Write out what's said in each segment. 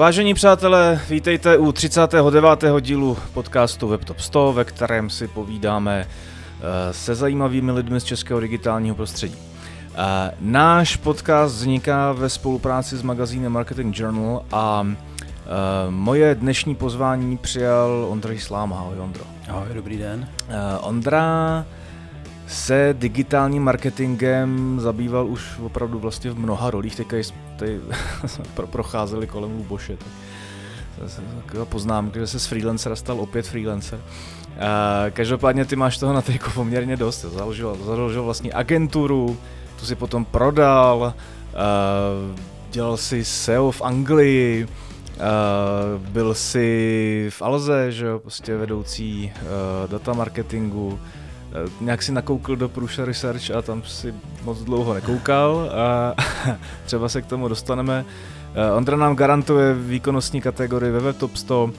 Vážení přátelé, vítejte u 39. dílu podcastu WebTop 100, ve kterém si povídáme eh, se zajímavými lidmi z českého digitálního prostředí. Eh, náš podcast vzniká ve spolupráci s magazínem Marketing Journal a eh, moje dnešní pozvání přijal Ondřej Slám. Ahoj Ondro. Ahoj, dobrý den. Ondra se digitálním marketingem zabýval už opravdu vlastně v mnoha rolích, teďka tady procházeli kolem u Boše. Taková poznámka, že se z freelancera stal opět freelancer. Každopádně ty máš toho na triko poměrně dost. Založil, založil vlastně agenturu, tu si potom prodal, dělal si SEO v Anglii, uh, byl si v Alze, že jo, prostě vedoucí uh, data marketingu, nějak si nakoukl do Prusa Research a tam si moc dlouho nekoukal a třeba se k tomu dostaneme. Eh, Ondra nám garantuje výkonnostní kategorii ve Top 100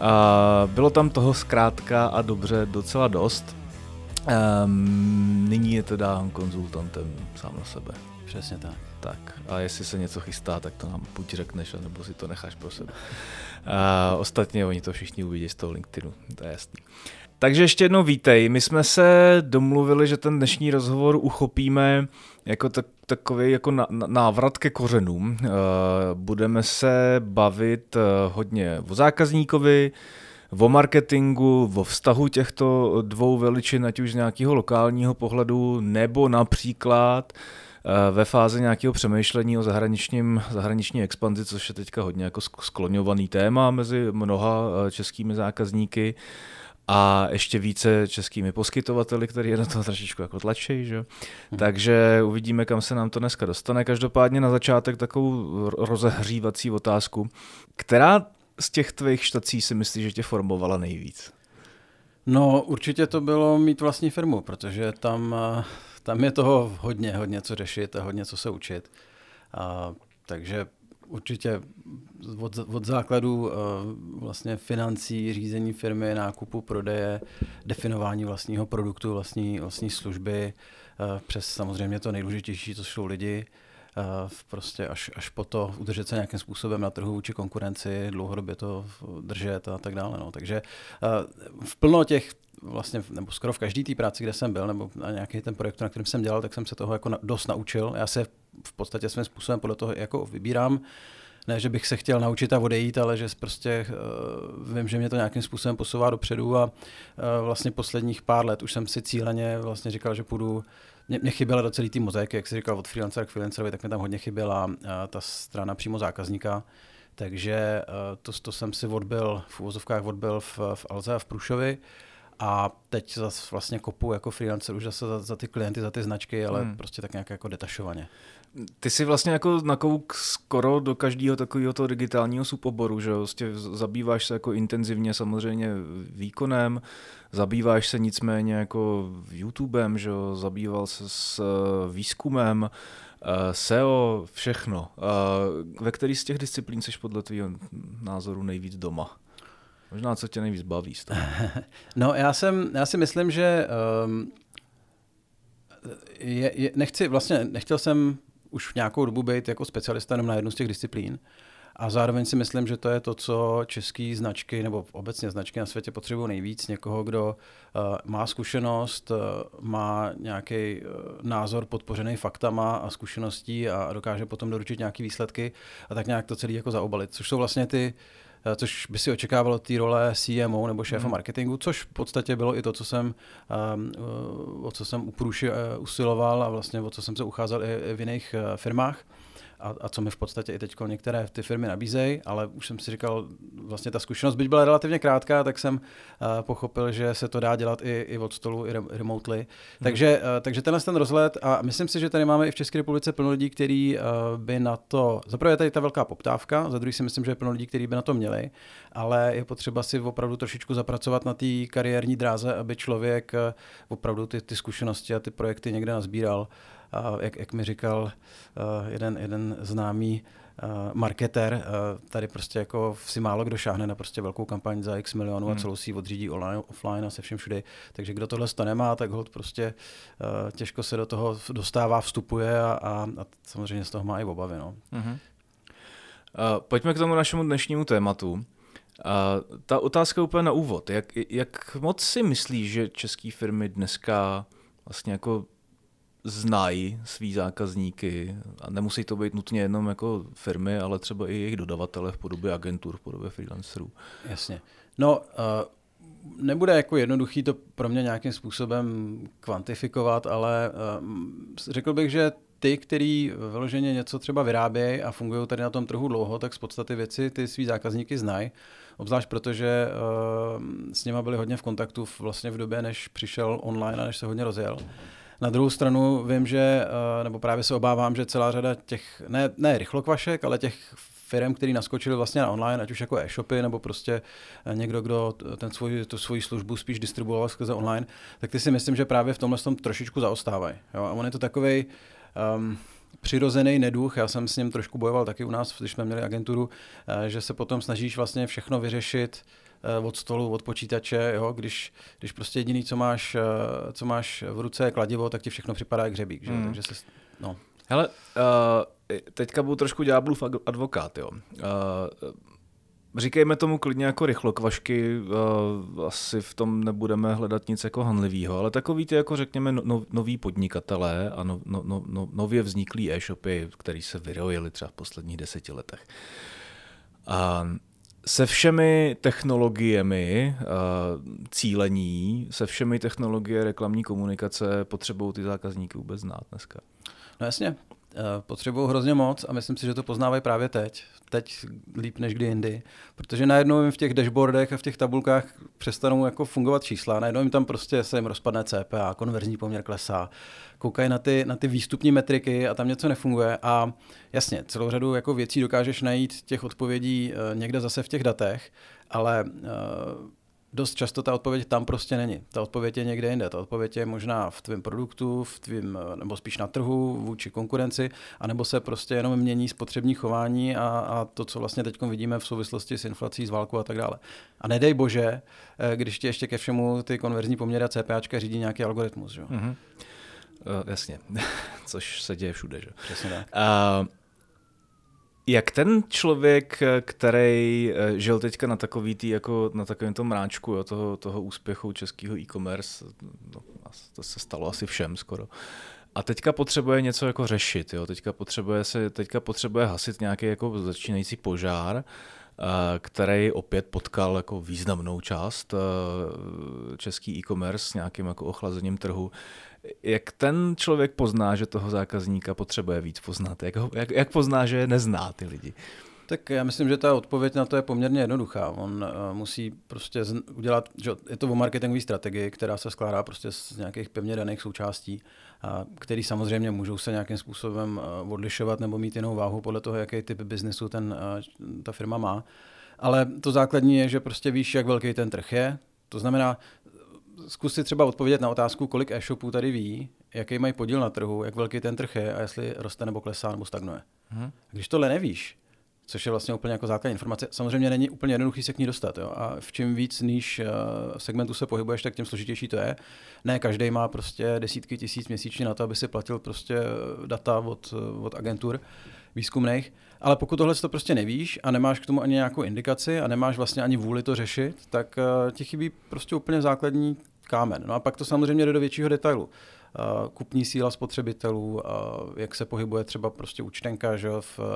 a bylo tam toho zkrátka a dobře docela dost. Um, nyní je teda konzultantem sám na sebe. Přesně tak. Tak a jestli se něco chystá, tak to nám buď řekneš, nebo si to necháš pro sebe. Uh, ostatně oni to všichni uvidí z toho LinkedInu, to je jasný. Takže ještě jednou vítej. My jsme se domluvili, že ten dnešní rozhovor uchopíme jako tak, takový jako na, návrat ke kořenům. Uh, budeme se bavit uh, hodně o zákazníkovi, o marketingu, o vztahu těchto dvou veličin, ať už z nějakého lokálního pohledu, nebo například uh, ve fázi nějakého přemýšlení o zahraničním, zahraniční expanzi, což je teďka hodně jako skloňovaný téma mezi mnoha českými zákazníky a ještě více českými poskytovateli, který je na to trošičku jako tlačí. Že? Hmm. Takže uvidíme, kam se nám to dneska dostane. Každopádně na začátek takovou rozehřívací otázku. Která z těch tvých štací si myslíš, že tě formovala nejvíc? No, určitě to bylo mít vlastní firmu, protože tam, tam je toho hodně, hodně co řešit a hodně co se učit. A, takže určitě od, od základu uh, vlastně financí, řízení firmy, nákupu, prodeje, definování vlastního produktu, vlastní, vlastní služby, uh, přes samozřejmě to nejdůležitější, co jsou lidi, uh, prostě až, až po to udržet se nějakým způsobem na trhu vůči konkurenci, dlouhodobě to držet a tak dále. No. Takže v plno těch vlastně, nebo skoro v každé té práci, kde jsem byl, nebo na nějaký ten projekt, na kterém jsem dělal, tak jsem se toho jako dost naučil. Já se v podstatě svým způsobem podle toho jako vybírám. Ne, že bych se chtěl naučit a odejít, ale že prostě uh, vím, že mě to nějakým způsobem posouvá dopředu a uh, vlastně posledních pár let už jsem si cíleně vlastně říkal, že půjdu mě, mě chyběla do celý té mozaiky, jak jsi říkal, od freelancera k freelancerovi, tak mě tam hodně chyběla uh, ta strana přímo zákazníka. Takže uh, to, to jsem si odbil, v úvozovkách odbil v, v Alze a v Prušovi. A teď zase vlastně kopu jako freelancer už zase za, za ty klienty, za ty značky, ale hmm. prostě tak nějak jako detašovaně. Ty si vlastně jako nakouk skoro do každého takového toho digitálního suboboru, že vlastně zabýváš se jako intenzivně samozřejmě výkonem, zabýváš se nicméně jako YouTubem, že zabýval se s eh, výzkumem, eh, SEO, všechno. Eh, ve který z těch disciplín jsi podle tvého názoru nejvíc doma? Možná co tě nejvíc baví z toho? No já, jsem, já si myslím, že um, je, je, nechci, vlastně nechtěl jsem už nějakou dobu být jako specialista jenom na jednu z těch disciplín. A zároveň si myslím, že to je to, co české značky nebo obecně značky na světě potřebují nejvíc. Někoho, kdo uh, má zkušenost, uh, má nějaký uh, názor podpořený faktama a zkušeností a dokáže potom doručit nějaké výsledky a tak nějak to celé jako zaobalit. Což jsou vlastně ty uh, což by si očekávalo té role CMO nebo šéfa hmm. marketingu, což v podstatě bylo i to, co jsem, um, o co jsem u Průši uh, usiloval a vlastně o co jsem se ucházel i v jiných firmách a, a co mi v podstatě i teď některé ty firmy nabízejí, ale už jsem si říkal, vlastně ta zkušenost, byť byla relativně krátká, tak jsem uh, pochopil, že se to dá dělat i, i od stolu, i remotely. Hmm. Takže, uh, takže tenhle ten rozhled a myslím si, že tady máme i v České republice plno lidí, kteří uh, by na to, zaprvé je tady ta velká poptávka, za druhý si myslím, že je plno lidí, kteří by na to měli, ale je potřeba si opravdu trošičku zapracovat na té kariérní dráze, aby člověk uh, opravdu ty, ty zkušenosti a ty projekty někde nazbíral. A jak, jak mi říkal uh, jeden, jeden známý uh, marketer, uh, tady prostě jako si málo kdo šáhne na prostě velkou kampaň za x milionů hmm. a celou si odřídí online, offline a se všem všude. Takže kdo tohle to nemá, tak hod prostě těžko se do toho dostává, vstupuje a, a, a samozřejmě z toho má i obavy. No. Hmm. pojďme k tomu našemu dnešnímu tématu. Uh, ta otázka úplně na úvod. Jak, jak moc si myslíš, že české firmy dneska vlastně jako znají svý zákazníky a nemusí to být nutně jenom jako firmy, ale třeba i jejich dodavatele v podobě agentur, v podobě freelancerů. Jasně. No, uh, nebude jako jednoduchý to pro mě nějakým způsobem kvantifikovat, ale uh, řekl bych, že ty, který vyloženě něco třeba vyrábějí a fungují tady na tom trhu dlouho, tak z podstaty věci ty svý zákazníky znají. Obzvlášť protože uh, s nima byli hodně v kontaktu vlastně v době, než přišel online a než se hodně rozjel. Na druhou stranu vím, že, uh, nebo právě se obávám, že celá řada těch, ne, ne rychlokvašek, ale těch firm, který naskočili vlastně na online, ať už jako e-shopy, nebo prostě eh, někdo, kdo ten svůj, tu svoji službu spíš distribuoval skrze online, tak ty si myslím, že právě v tomhle tom trošičku zaostávají. Jo? A on je to takový um, přirozený neduch. Já jsem s ním trošku bojoval taky u nás, když jsme měli agenturu, eh, že se potom snažíš vlastně všechno vyřešit eh, od stolu, od počítače, jo? Když, když prostě jediný, co máš, eh, co máš v ruce je kladivo, tak ti všechno připadá jak hřebík. Že? Hmm. Takže se, no. Hele, uh, teďka budu trošku ďáblův advokát. Jo. Uh, Říkejme tomu klidně jako rychlokvašky, asi v tom nebudeme hledat nic jako hanlivého, ale takový ty jako řekněme no, no, noví podnikatelé a no, no, no, no, nově vzniklý e-shopy, který se vyrojili třeba v posledních deseti letech. A se všemi technologiemi cílení, se všemi technologie reklamní komunikace potřebují ty zákazníky vůbec znát dneska. No jasně, Eh, potřebují hrozně moc a myslím si, že to poznávají právě teď. Teď líp než kdy jindy. Protože najednou jim v těch dashboardech a v těch tabulkách přestanou jako fungovat čísla. Najednou jim tam prostě se jim rozpadne CPA, konverzní poměr klesá. Koukají na ty, na ty výstupní metriky a tam něco nefunguje. A jasně, celou řadu jako věcí dokážeš najít těch odpovědí eh, někde zase v těch datech, ale uh, dost často ta odpověď tam prostě není. Ta odpověď je někde jinde. Ta odpověď je možná v tvém produktu, v tvým, nebo spíš na trhu, vůči konkurenci, anebo se prostě jenom mění spotřební chování a, a to, co vlastně teď vidíme v souvislosti s inflací, s válkou a tak dále. A nedej bože, eh, když ti ještě ke všemu ty konverzní poměry a CPAčka řídí nějaký algoritmus. Že? Mm-hmm. Uh, jasně, což se děje všude. Že? Přesně tak. Uh, jak ten člověk, který eh, žil teďka na takový tý, jako na takovém tom mráčku jo, toho, toho úspěchu českého e-commerce, no, to se stalo asi všem skoro, a teďka potřebuje něco jako řešit, jo? Teďka, potřebuje se, teďka potřebuje hasit nějaký jako začínající požár, eh, který opět potkal jako významnou část eh, český e-commerce s nějakým jako ochlazením trhu. Jak ten člověk pozná, že toho zákazníka potřebuje víc poznat? Jak, ho, jak, jak pozná, že nezná ty lidi? Tak já myslím, že ta odpověď na to je poměrně jednoduchá. On uh, musí prostě udělat, že je to o marketingové strategii, která se skládá prostě z nějakých pevně daných součástí, který samozřejmě můžou se nějakým způsobem uh, odlišovat nebo mít jinou váhu podle toho, jaký typ biznesu ten, uh, ta firma má. Ale to základní je, že prostě víš, jak velký ten trh je. To znamená, zkus si třeba odpovědět na otázku, kolik e-shopů tady ví, jaký mají podíl na trhu, jak velký ten trh je a jestli roste nebo klesá nebo stagnuje. Hmm. Když tohle nevíš, což je vlastně úplně jako základní informace. Samozřejmě není úplně jednoduchý se k ní dostat. Jo? A v čím víc níž uh, segmentu se pohybuješ, tak tím složitější to je. Ne každý má prostě desítky tisíc měsíčně na to, aby si platil prostě data od, od agentur výzkumných. Ale pokud tohle to prostě nevíš a nemáš k tomu ani nějakou indikaci a nemáš vlastně ani vůli to řešit, tak ti chybí prostě úplně základní kámen. No a pak to samozřejmě jde do většího detailu. Uh, kupní síla spotřebitelů, uh, jak se pohybuje třeba prostě účtenka že, v, uh,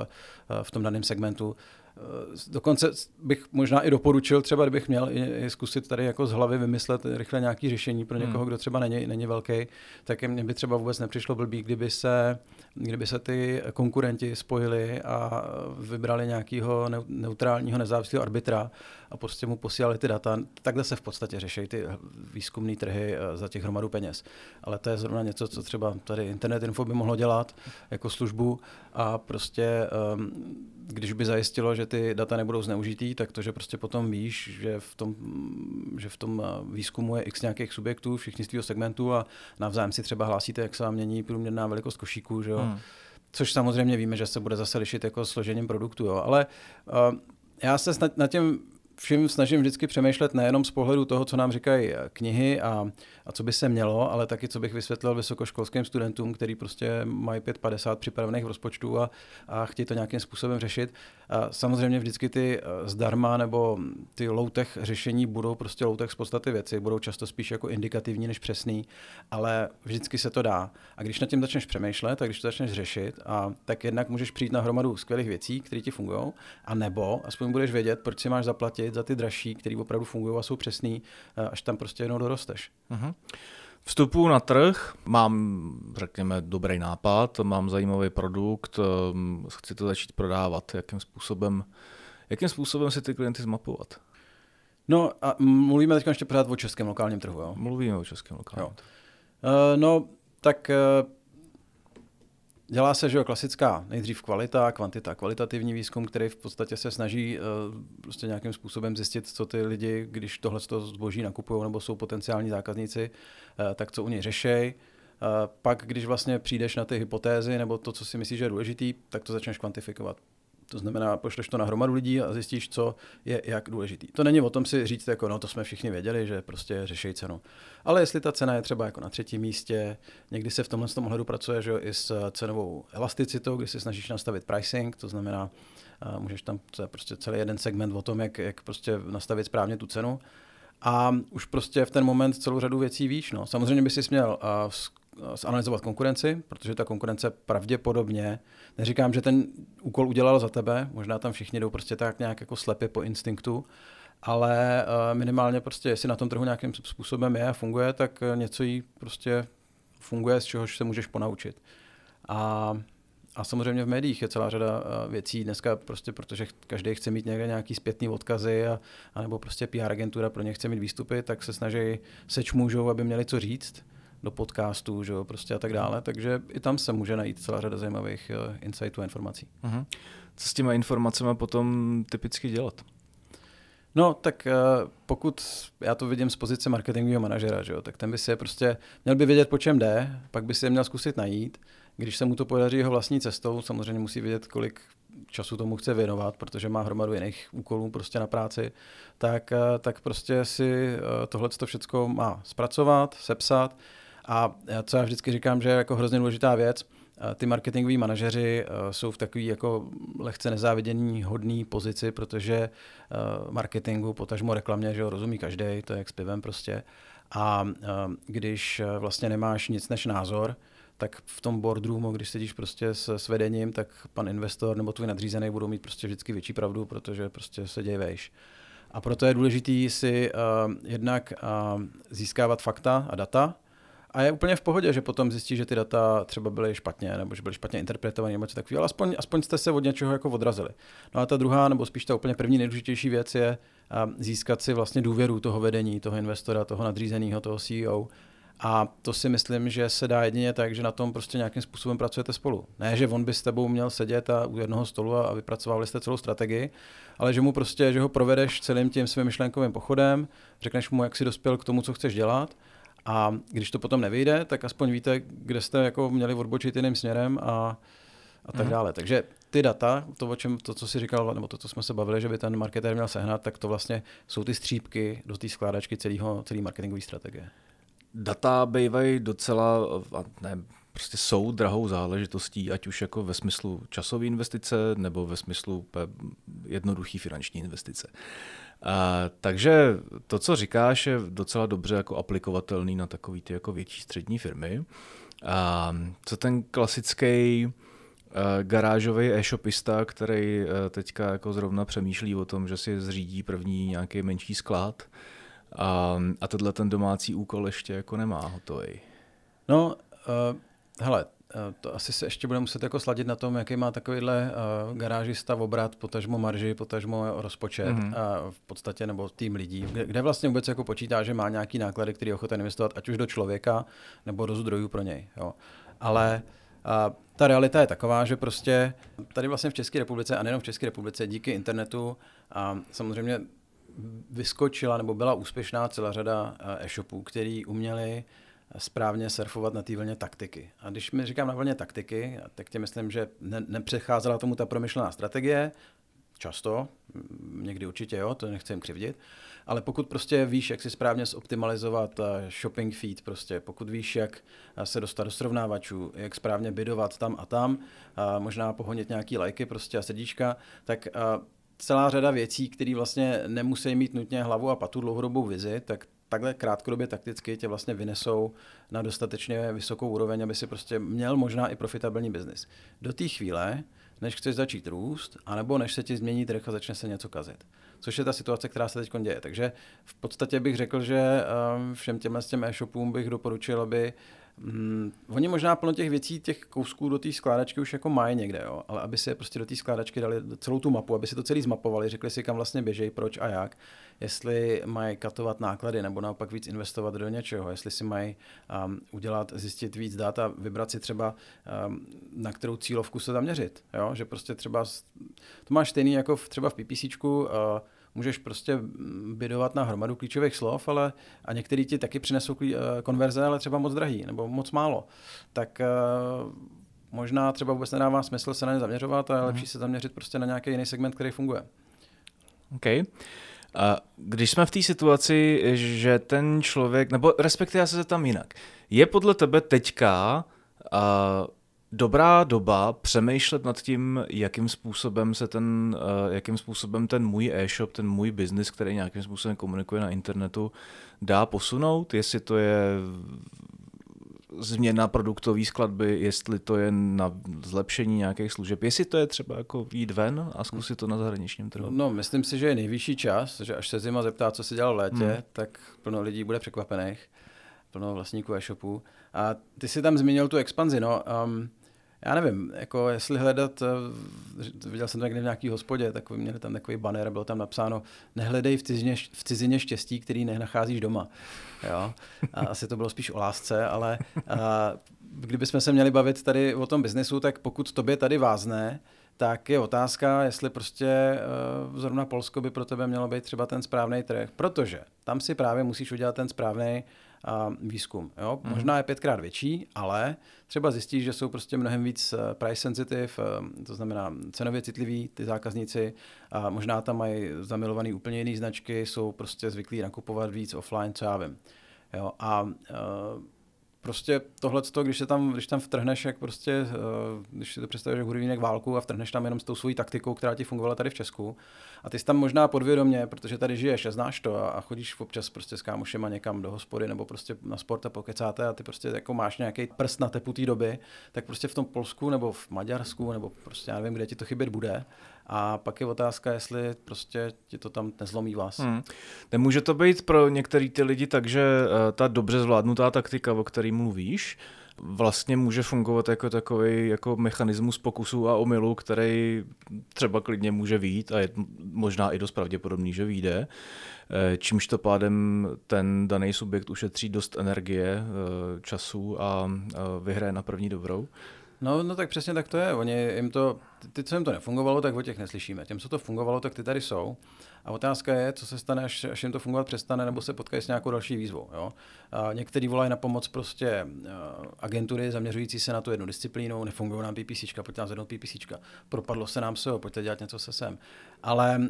v tom daném segmentu, Eh, dokonce bych možná i doporučil, třeba kdybych měl i, i zkusit tady jako z hlavy vymyslet rychle nějaké řešení pro někoho, hmm. kdo třeba není, není velký, tak mně by třeba vůbec nepřišlo blbý, kdyby se, kdyby se ty konkurenti spojili a vybrali nějakého neutrálního nezávislého arbitra a prostě mu posílali ty data. Takhle se v podstatě řeší ty výzkumné trhy eh, za těch hromadu peněz. Ale to je zrovna něco, co třeba tady Internet Info by mohlo dělat jako službu a prostě um, když by zajistilo, že ty data nebudou zneužitý, tak to, že prostě potom víš, že v tom, že v tom eh, výzkumu je x nějakých subjektů, všichni z toho segmentu a navzájem si třeba hlásíte, jak se vám mění průměrná velikost košíků, že jo? Hmm. Což samozřejmě víme, že se bude zase lišit jako složením produktu, jo? ale uh, já se nad, nad tím všem snažím vždycky přemýšlet nejenom z pohledu toho, co nám říkají knihy a, a co by se mělo, ale taky, co bych vysvětlil vysokoškolským studentům, který prostě mají 5-50 připravených v rozpočtu a, a chtějí to nějakým způsobem řešit. A samozřejmě vždycky ty eh, zdarma nebo ty low-tech řešení budou prostě low-tech z podstaty věci, budou často spíš jako indikativní než přesný, ale vždycky se to dá. A když nad tím začneš přemýšlet, a když to začneš řešit, a tak jednak můžeš přijít na hromadu skvělých věcí, které ti fungují, a nebo aspoň budeš vědět, proč si máš zaplatit za ty dražší, které opravdu fungují a jsou přesný, eh, až tam prostě jednou dorosteš. Uh-huh. Vstupu na trh, mám, řekněme, dobrý nápad, mám zajímavý produkt, ehm, chci to začít prodávat. Jakým způsobem, jakým způsobem si ty klienty zmapovat? No a mluvíme teď ještě pořád o českém lokálním trhu, jo? Mluvíme o českém lokálním trhu. Uh, no, tak uh, Dělá se, že jo, klasická nejdřív kvalita, kvantita, kvalitativní výzkum, který v podstatě se snaží uh, prostě nějakým způsobem zjistit, co ty lidi, když tohle zboží nakupují nebo jsou potenciální zákazníci, uh, tak co u něj řeší. Uh, pak, když vlastně přijdeš na ty hypotézy nebo to, co si myslíš, že je důležitý, tak to začneš kvantifikovat. To znamená, pošleš to na hromadu lidí a zjistíš, co je jak důležitý. To není o tom si říct, jako no to jsme všichni věděli, že prostě řeší cenu. Ale jestli ta cena je třeba jako na třetím místě, někdy se v tomhle tom ohledu pracuje že i s cenovou elasticitou, kdy se snažíš nastavit pricing, to znamená, můžeš tam, to je prostě celý jeden segment o tom, jak, jak prostě nastavit správně tu cenu. A už prostě v ten moment celou řadu věcí víš. No. Samozřejmě by si měl uh, zanalizovat konkurenci, protože ta konkurence pravděpodobně, neříkám, že ten úkol udělal za tebe, možná tam všichni jdou prostě tak nějak jako slepě po instinktu, ale uh, minimálně prostě, jestli na tom trhu nějakým způsobem je a funguje, tak něco jí prostě funguje, z čehož se můžeš ponaučit. A a samozřejmě v médiích je celá řada eh, věcí dneska, prostě protože každý chce mít někde nějaký zpětný odkazy a, a nebo prostě PR agentura pro ně chce mít výstupy, tak se snaží seč můžou, aby měli co říct do podcastů, že jo, prostě a tak dále. Takže i tam se může najít celá řada zajímavých uh, insightů a informací. Uh-huh. Co s těma informacemi potom typicky dělat? No, tak uh, pokud já to vidím z pozice marketingového manažera, že jo, tak ten by si je prostě, měl by vědět, po čem jde, pak by si je měl zkusit najít když se mu to podaří jeho vlastní cestou, samozřejmě musí vědět, kolik času tomu chce věnovat, protože má hromadu jiných úkolů prostě na práci, tak, eh, tak prostě si tohle to všechno má zpracovat, sepsat. A co já vždycky říkám, že je jako hrozně důležitá věc, eh, ty marketingoví manažeři jsou v takové jako lehce nezávidění hodný pozici, protože marketingu, potažmo reklamě, že ho rozumí každý, to je jak s pivem prostě. A když vlastně nemáš nic než názor, tak v tom boardroomu, když sedíš prostě s, s vedením, tak pan investor nebo tvůj nadřízený budou mít prostě vždycky větší pravdu, protože prostě se děje vejš. A proto je důležité si uh, jednak uh, získávat fakta a data, a je úplně v pohodě, že potom zjistí, že ty data třeba byly špatně, nebo že byly špatně interpretované, nebo něco takového, ale aspoň, aspoň jste se od něčeho jako odrazili. No a ta druhá, nebo spíš ta úplně první nejdůležitější věc je získat si vlastně důvěru toho vedení, toho investora, toho nadřízeného, toho CEO, a to si myslím, že se dá jedině tak, že na tom prostě nějakým způsobem pracujete spolu. Ne, že on by s tebou měl sedět a u jednoho stolu a vypracovali jste celou strategii, ale že mu prostě, že ho provedeš celým tím svým myšlenkovým pochodem, řekneš mu, jak si dospěl k tomu, co chceš dělat a když to potom nevyjde, tak aspoň víte, kde jste jako měli odbočit jiným směrem a, a tak mm. dále. Takže ty data, to, o čem, to, co si říkal, nebo to, co jsme se bavili, že by ten marketér měl sehnat, tak to vlastně jsou ty střípky do té skládačky celého, celý marketingové strategie data bývají docela, ne, prostě jsou drahou záležitostí, ať už jako ve smyslu časové investice nebo ve smyslu jednoduchý finanční investice. A, takže to, co říkáš, je docela dobře jako aplikovatelný na takový ty jako větší střední firmy. A, co ten klasický garážový e-shopista, který teďka jako zrovna přemýšlí o tom, že si zřídí první nějaký menší sklad, a, a tenhle ten domácí úkol ještě jako nemá hotový. No, uh, hele, to asi se ještě bude muset jako sladit na tom, jaký má takovýhle uh, garážista obrat, potažmo marži, potažmo rozpočet mm-hmm. a v podstatě nebo tým lidí, kde, kde vlastně vůbec jako počítá, že má nějaký náklady, který je ochoten investovat, ať už do člověka nebo do zdrojů pro něj. Jo. Ale uh, ta realita je taková, že prostě tady vlastně v České republice a nejenom v České republice díky internetu a samozřejmě vyskočila nebo byla úspěšná celá řada eh, e-shopů, který uměli správně surfovat na té vlně taktiky. A když mi říkám na vlně taktiky, tak tě myslím, že ne, nepřecházela tomu ta promyšlená strategie, často, někdy určitě jo, to nechci jim křivdit, ale pokud prostě víš, jak si správně zoptimalizovat eh, shopping feed, prostě pokud víš, jak eh, se dostat do srovnávačů, jak správně bydovat tam a tam, a možná pohonit nějaký lajky prostě a srdíčka, tak celá řada věcí, které vlastně nemusí mít nutně hlavu a patu dlouhodobou vizi, tak takhle krátkodobě takticky tě vlastně vynesou na dostatečně vysokou úroveň, aby si prostě měl možná i profitabilní biznis. Do té chvíle, než chceš začít růst, anebo než se ti změní trh a začne se něco kazit. Což je ta situace, která se teď děje. Takže v podstatě bych řekl, že ehm, všem těmhle těm e-shopům bych doporučil, aby Hmm, oni možná plno těch věcí, těch kousků do té skládačky už jako mají někde, jo? ale aby si prostě do té skládačky dali celou tu mapu, aby si to celý zmapovali, řekli si, kam vlastně běžejí, proč a jak, jestli mají katovat náklady nebo naopak víc investovat do něčeho, jestli si mají um, udělat, zjistit víc dat a vybrat si třeba, um, na kterou cílovku se zaměřit. Jo? Že prostě třeba, to máš stejný jako v, třeba v PPCčku, uh, můžeš prostě bydovat na hromadu klíčových slov, ale a některý ti taky přinesou klí, eh, konverze, ale třeba moc drahý nebo moc málo. Tak uh, možná třeba vůbec nedává smysl se na ně zaměřovat, ale je lepší mhm. se zaměřit prostě na nějaký jiný segment, který funguje. OK. A když jsme v té situaci, že ten člověk, nebo respektive já se tam jinak, je podle tebe teďka uh, dobrá doba přemýšlet nad tím, jakým způsobem se ten, uh, jakým způsobem ten můj e-shop, ten můj biznis, který nějakým způsobem komunikuje na internetu, dá posunout, jestli to je změna produktové skladby, jestli to je na zlepšení nějakých služeb, jestli to je třeba jako jít ven a zkusit to na zahraničním trhu. No, myslím si, že je nejvyšší čas, že až se zima zeptá, co si dělal v létě, hmm. tak plno lidí bude překvapených, plno vlastníků e-shopů. A ty si tam zmínil tu expanzi, no. Um, já nevím, jako jestli hledat, eh, viděl jsem to někde v nějaký hospodě, takový, měli tam takový banner, bylo tam napsáno, nehledej v cizině, v cizině štěstí, který nenacházíš doma. Jo? A asi to bylo spíš o lásce, ale a, kdybychom se měli bavit tady o tom biznesu, tak pokud tobě tady vázne, tak je otázka, jestli prostě uh, zrovna Polsko by pro tebe mělo být třeba ten správný trh, protože tam si právě musíš udělat ten správný výzkum. Jo? Mm. Možná je pětkrát větší, ale třeba zjistíš, že jsou prostě mnohem víc eh, price sensitive, eh, to znamená cenově citliví ty zákazníci, a možná tam mají zamilovaný úplně jiný značky, jsou prostě zvyklí nakupovat víc offline, co já vím. Jo? A uh, prostě tohle, když se tam, když tam vtrhneš, jak prostě, když si to představíš jak hudebník válku a vtrhneš tam jenom s tou svojí taktikou, která ti fungovala tady v Česku, a ty jsi tam možná podvědomě, protože tady žiješ a znáš to a, a chodíš občas prostě s kámošema někam do hospody nebo prostě na sport a pokecáte a ty prostě jako máš nějaký prst na tepu té doby, tak prostě v tom Polsku nebo v Maďarsku nebo prostě já nevím, kde ti to chybět bude. A pak je otázka, jestli prostě ti to tam nezlomí vás. Hmm. Nemůže to být pro některý ty lidi tak, že eh, ta dobře zvládnutá taktika, o který mluvíš, vlastně může fungovat jako takový jako mechanismus pokusu a omylu, který třeba klidně může vít a je možná i dost pravděpodobný, že vyjde. Eh, čímž to pádem ten daný subjekt ušetří dost energie, eh, času a vyhraje na první dobrou. No, no tak přesně tak to je. Oni jim to, ty, co jim to nefungovalo, tak o těch neslyšíme. Těm, co to fungovalo, tak ty tady jsou. A otázka je, co se stane, až, až jim to fungovat přestane, nebo se potkají s nějakou další výzvou. Jo? A některý volají na pomoc prostě agentury zaměřující se na tu jednu disciplínu, nefungují nám PPC, pojďte nám zvednout PPC, propadlo se nám SEO, pojďte dělat něco se sem. Ale uh,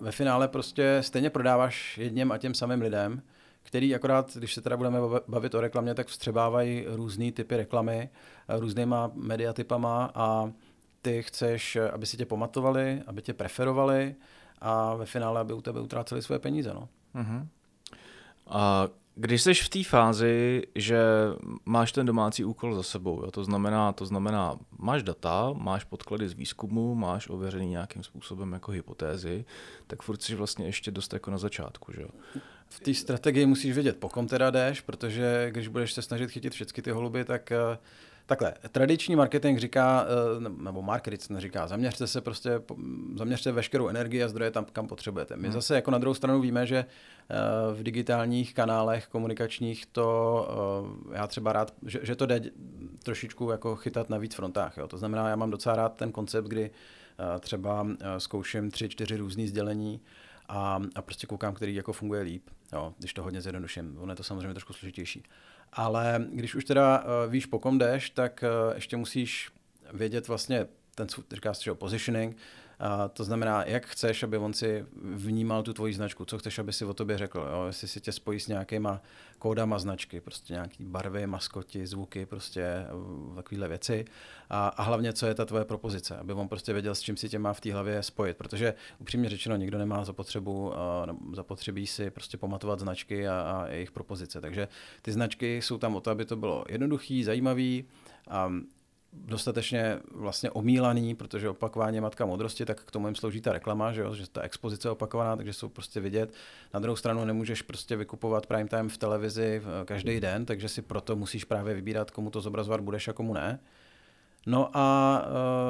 ve finále prostě stejně prodáváš jedním a těm samým lidem, který akorát, když se teda budeme bavit o reklamě, tak vstřebávají různé typy reklamy, různýma mediatypama a ty chceš, aby si tě pamatovali, aby tě preferovali a ve finále, aby u tebe utráceli své peníze. No. Uh-huh. A když jsi v té fázi, že máš ten domácí úkol za sebou, jo? To, znamená, to znamená, máš data, máš podklady z výzkumu, máš ověřený nějakým způsobem jako hypotézy, tak furt jsi vlastně ještě dost jako na začátku. Že? V té strategii musíš vědět, po kom teda jdeš, protože když budeš se snažit chytit všechny ty holuby, tak uh, Takhle, tradiční marketing říká, eh, nebo marketing říká, zaměřte se prostě, zaměřte veškerou energii a zdroje tam, kam potřebujete. My hmm. zase jako na druhou stranu víme, že eh, v digitálních kanálech komunikačních to, eh, já třeba rád, že, že to jde trošičku jako chytat na víc frontách. Jo. To znamená, já mám docela rád ten koncept, kdy třeba zkouším tři, čtyři různý sdělení a, a prostě koukám, který jako funguje líp, jo, když to hodně zjednoduším. Ono je to samozřejmě trošku složitější. Ale když už teda uh, víš, po kom jdeš, tak uh, ještě musíš vědět vlastně, ten, říká se, že positioning, a to znamená, jak chceš, aby on si vnímal tu tvoji značku, co chceš, aby si o tobě řekl, jo? jestli si tě spojí s nějakýma kódama značky, prostě nějaký barvy, maskoti, zvuky, prostě eh, takovéhle věci. A, a hlavně, co je ta tvoje propozice, aby on prostě věděl, s čím si tě má v té hlavě spojit, protože upřímně řečeno, nikdo nemá zapotřebu, uh, zapotřebí si prostě pamatovat značky a, a jejich propozice. Takže ty značky jsou tam o to, aby to bylo jednoduchý, zajímavý, um, dostatečně vlastně omílaný, protože opakování je matka modrosti, tak k tomu jim slouží ta reklama, že, jo? že ta expozice je opakovaná, takže jsou prostě vidět. Na druhou stranu nemůžeš prostě vykupovat prime time v televizi každý den, takže si proto musíš právě vybírat, komu to zobrazovat budeš a komu ne. No a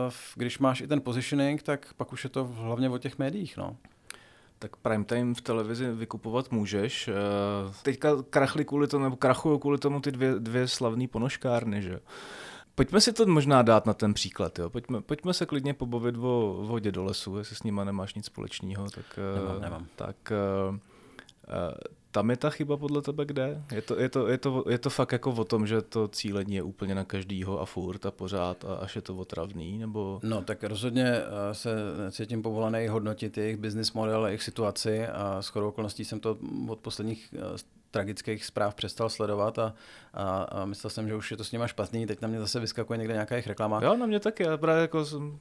uh, když máš i ten positioning, tak pak už je to hlavně o těch médiích. No. Tak prime time v televizi vykupovat můžeš. Uh, teďka krachli kvůli tomu, nebo krachují kvůli tomu ty dvě, dvě slavné ponožkárny, že Pojďme si to možná dát na ten příklad. Jo. Pojďme, pojďme se klidně pobavit o vodě do lesu, jestli s nima nemáš nic společného. Tak, nemám, nemám. tak uh, uh, tam je ta chyba podle tebe kde? Je to, je, to, je, to, je to fakt jako o tom, že to cílení je úplně na každýho a furt a pořád a až je to otravný? Nebo... No tak rozhodně se cítím povolaný hodnotit jejich business model, jejich situaci a s okolností jsem to od posledních tragických zpráv přestal sledovat a, a, a myslel jsem, že už je to s nima špatný. Teď na mě zase vyskakuje někde nějaká jejich reklama. Jo, na mě taky. Já právě jako jsem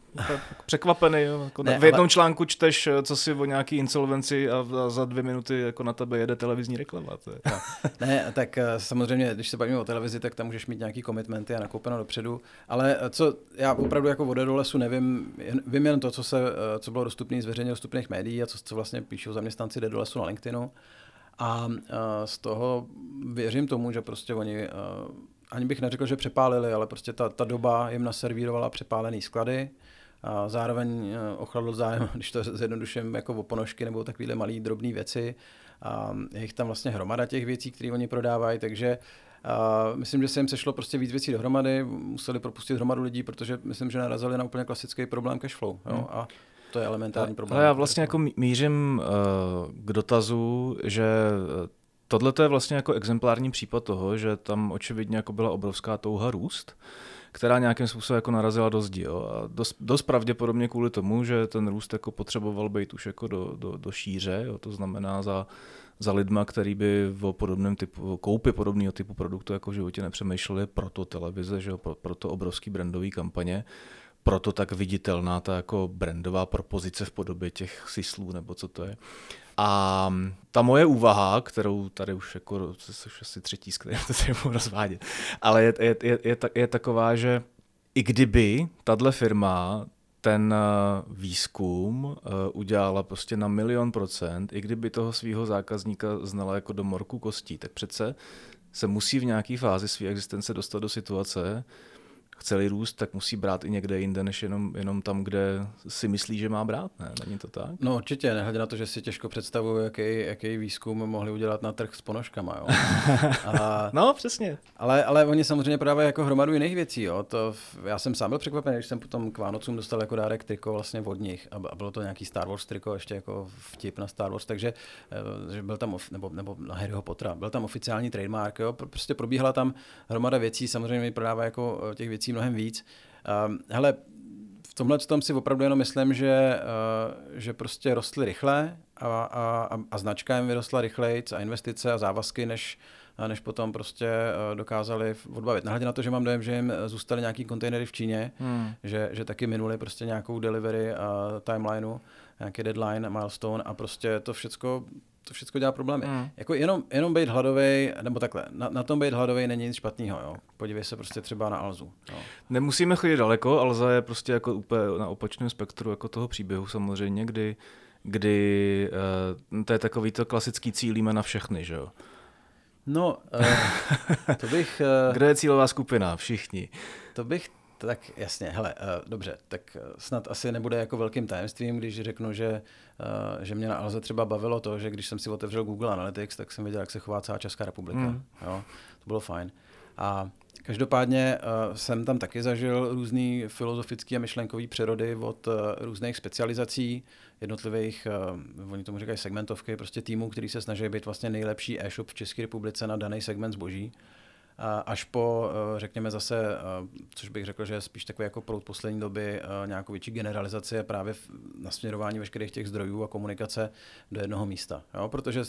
překvapený. Jo. Jako ne, v jednom ale... článku čteš, co si o nějaký insolvenci a, a za dvě minuty jako na tebe jede televizní reklama. To je. No. Ne, tak eh, samozřejmě, když se bavíme o televizi, tak tam můžeš mít nějaký komitmenty a nakoupeno dopředu. Ale eh, co já opravdu jako vode do lesu nevím, jen, vím jen to, co, se, eh, co bylo dostupné z veřejně dostupných médií a co, co vlastně píšou zaměstnanci jde do lesu na LinkedInu. A z toho věřím tomu, že prostě oni, ani bych neřekl, že přepálili, ale prostě ta, ta doba jim naservírovala přepálený sklady, a zároveň ochladl zájem, když to zjednoduším, jako o ponožky nebo takovéhle malé drobné věci. A je jich tam vlastně hromada těch věcí, které oni prodávají, takže a myslím, že se jim sešlo prostě víc věcí dohromady, museli propustit hromadu lidí, protože myslím, že narazili na úplně klasický problém cash flow. Jo? Hmm. A to je elementární problém. Ale já vlastně jako mířím uh, k dotazu, že eh, tohle je vlastně jako exemplární případ toho, že tam očividně jako byla obrovská touha růst, která nějakým způsobem jako narazila do zdi. Jo. A dost, dost pravděpodobně kvůli tomu, že ten růst jako potřeboval být už jako do, do, do šíře, jo. to znamená za, za lidma, který by o podobném typu, koupi podobného typu produktu jako v životě nepřemýšleli, proto televize, že jo, pro, proto obrovský brandový kampaně proto tak viditelná ta jako brandová propozice v podobě těch syslů, nebo co to je. A ta moje úvaha, kterou tady už jako, což asi třetí, který to se budu rozvádět, ale je, je, je, je, je taková, že i kdyby tahle firma ten eh, výzkum eh, udělala prostě na milion procent, i kdyby toho svého zákazníka znala jako do morku kostí, tak přece se musí v nějaké fázi své existence dostat do situace, chceli růst, tak musí brát i někde jinde, než jenom, jenom tam, kde si myslí, že má brát. Ne? Není to tak? No určitě, nehledě na to, že si těžko představuju, jaký, jaký výzkum mohli udělat na trh s ponožkama. Jo? A, no, přesně. Ale, ale oni samozřejmě prodávají jako hromadu jiných věcí. Jo? To, já jsem sám byl překvapený, když jsem potom k Vánocům dostal jako dárek triko vlastně od nich. A bylo to nějaký Star Wars triko, ještě jako vtip na Star Wars, takže eh, že byl tam, nebo, nebo na Harryho Pottera, byl tam oficiální trademark. Jo? Prostě probíhala tam hromada věcí, samozřejmě prodávají jako eh, těch věcí mnohem víc. Uh, hele, v tomhle tom si opravdu jenom myslím, že, uh, že prostě rostly rychle a, a, a značka jim vyrostla rychleji a investice a závazky, než, než potom prostě uh, dokázali odbavit. Nahledě na to, že mám dojem, že jim zůstaly nějaký kontejnery v Číně, hmm. že, že taky minuli prostě nějakou delivery uh, timelineu, nějaký deadline, milestone a prostě to všechno to všechno dělá problémy. Mm. Jako jenom, jenom být hladový, nebo takhle, na, na tom být hladový není nic špatného. Jo. Podívej se prostě třeba na Alzu. Jo. Nemusíme chodit daleko, Alza je prostě jako úplně na opačném spektru jako toho příběhu samozřejmě, kdy, kdy uh, to je takový to klasický cílíme na všechny, že jo. No, uh, to bych... Uh, Kde je cílová skupina? Všichni. To bych tak jasně, hele, uh, dobře, tak snad asi nebude jako velkým tajemstvím, když řeknu, že, uh, že mě na Alze třeba bavilo to, že když jsem si otevřel Google Analytics, tak jsem viděl, jak se chová celá Česká republika. Mm. Jo, to bylo fajn. A každopádně uh, jsem tam taky zažil různé filozofické a myšlenkové přerody od uh, různých specializací, jednotlivých, uh, oni tomu říkají segmentovky, prostě týmů, který se snaží být vlastně nejlepší e-shop v České republice na daný segment zboží. Až po, eh, řekněme zase, eh, což bych řekl, že je spíš takový jako proud poslední doby, eh, nějakou větší generalizaci a právě nasměrování veškerých těch zdrojů a komunikace do jednoho místa. Jo? Protože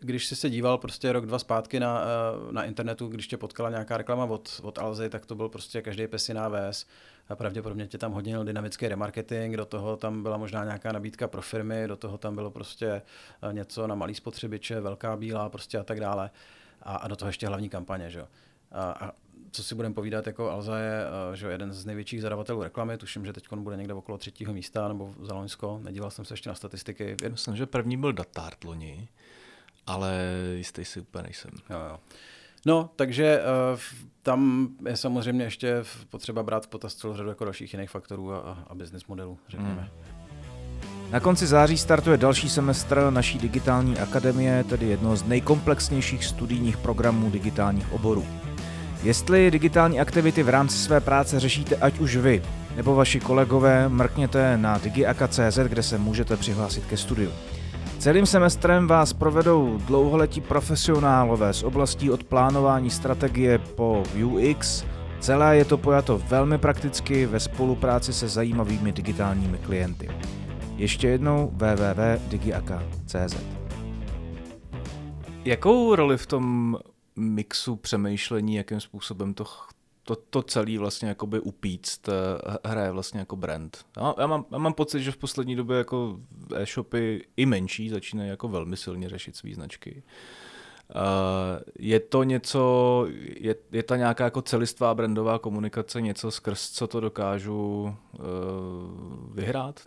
když jsi se díval prostě rok, dva zpátky na, na internetu, když tě potkala nějaká reklama od, od Alzy, tak to byl prostě každý pesiná vés a pravděpodobně tě tam hodil dynamický remarketing, do toho tam byla možná nějaká nabídka pro firmy, do toho tam bylo prostě něco na malý spotřebiče, velká bílá prostě a tak dále a, a do toho ještě hlavní kampaně. Že? A, a co si budeme povídat, jako Alza je že jeden z největších zadavatelů reklamy, tuším, že teď bude někde okolo třetího místa nebo za Loňsko, nedíval jsem se ještě na statistiky. Myslím, že první byl Datart loni, ale jistý si úplně nejsem. Jo, jo. No, takže uh, tam je samozřejmě ještě potřeba brát v potaz celou řadu jako dalších jiných faktorů a, a business modelů, řekněme. Hmm. Na konci září startuje další semestr naší digitální akademie, tedy jedno z nejkomplexnějších studijních programů digitálních oborů. Jestli digitální aktivity v rámci své práce řešíte ať už vy, nebo vaši kolegové, mrkněte na digiaka.cz, kde se můžete přihlásit ke studiu. Celým semestrem vás provedou dlouholetí profesionálové z oblastí od plánování strategie po UX. Celé je to pojato velmi prakticky ve spolupráci se zajímavými digitálními klienty. Ještě jednou www.digiaka.cz Jakou roli v tom mixu přemýšlení, jakým způsobem to, to, to celé vlastně jakoby upíct, eh, hraje vlastně jako brand. Já, já, mám, já mám pocit, že v poslední době jako e-shopy i menší začínají jako velmi silně řešit své značky. Uh, je to něco, je, je ta nějaká jako celistvá brandová komunikace něco skrz co to dokážu uh, vyhrát?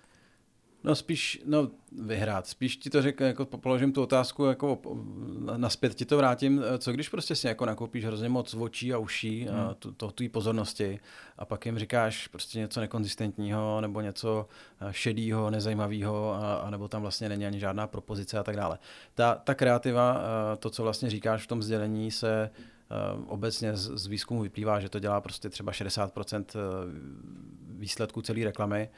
No spíš, no vyhrát, spíš ti to řekl, jako položím tu otázku, jako naspět ti to vrátím, co když prostě si jako nakoupíš hrozně moc očí a uší hmm. a tu, to, tvý pozornosti a pak jim říkáš prostě něco nekonzistentního nebo něco eh, šedýho, nezajímavého a, a nebo tam vlastně není ani žádná propozice a tak dále. Ta, ta kreativa, eh, to, co vlastně říkáš v tom sdělení, se eh, obecně z, z výzkumu vyplývá, že to dělá prostě třeba 60% výsledků celé reklamy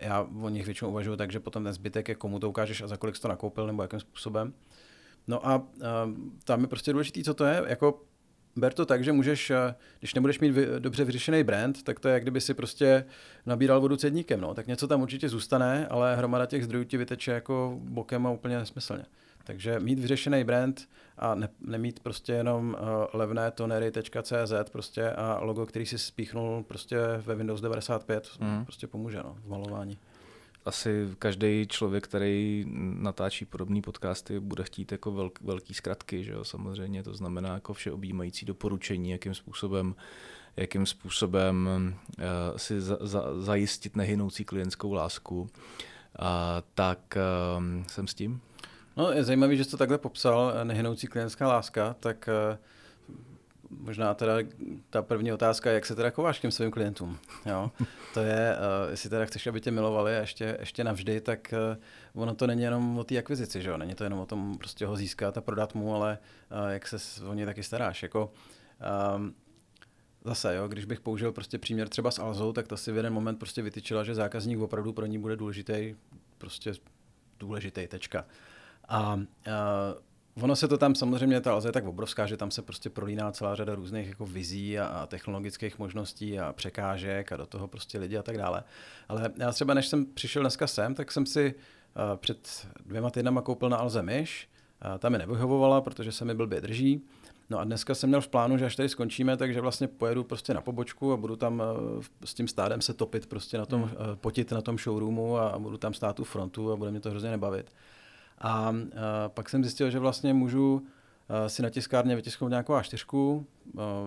já o nich většinou uvažuji tak, že potom ten zbytek je komu to ukážeš a za kolik jsi to nakoupil nebo jakým způsobem. No a, a tam je prostě důležité, co to je. Jako ber to tak, že můžeš, když nebudeš mít vy, dobře vyřešený brand, tak to je, jak kdyby si prostě nabíral vodu cedníkem. No. Tak něco tam určitě zůstane, ale hromada těch zdrojů ti vyteče jako bokem a úplně nesmyslně. Takže mít vyřešený brand a ne, nemít prostě jenom uh, levné tonery.cz prostě a logo, který si spíchnul prostě ve Windows 95, mm. prostě pomůže no, v malování. Asi každý člověk, který natáčí podobné podcasty, bude chtít jako velk, velký zkratky, že jo? samozřejmě to znamená jako všeobjímající doporučení, jakým způsobem jakým způsobem uh, si za, za, zajistit nehynoucí klientskou lásku. Uh, tak uh, jsem s tím. No, je zajímavý, že jsi to takhle popsal, eh, nehynoucí klientská láska, tak uh, možná teda ta první otázka, jak se teda chováš k těm svým klientům. Jo? To je, uh, jestli teda chceš, aby tě milovali a ještě, ještě navždy, tak uh, ono to není jenom o té akvizici, že jo? Není to jenom o tom prostě ho získat a prodat mu, ale uh, jak se o ně taky staráš. Jako, um, Zase, jo, když bych použil prostě příměr třeba s Alzou, tak ta si v jeden moment prostě vytyčila, že zákazník opravdu pro ní bude důležitý, prostě důležitý, tečka. A uh, ono se to tam samozřejmě, ta Alza je tak obrovská, že tam se prostě prolíná celá řada různých jako vizí a, a technologických možností a překážek a do toho prostě lidi a tak dále. Ale já třeba, než jsem přišel dneska sem, tak jsem si uh, před dvěma týdnama koupil na Alze myš, uh, ta mi nevyhovovala, protože se mi blbě drží. No a dneska jsem měl v plánu, že až tady skončíme, takže vlastně pojedu prostě na pobočku a budu tam s tím stádem se topit prostě na tom, hmm. potit na tom showroomu a budu tam stát u frontu a bude mě to hrozně nebavit. A, a pak jsem zjistil, že vlastně můžu si na tiskárně vytisknout nějakou A4,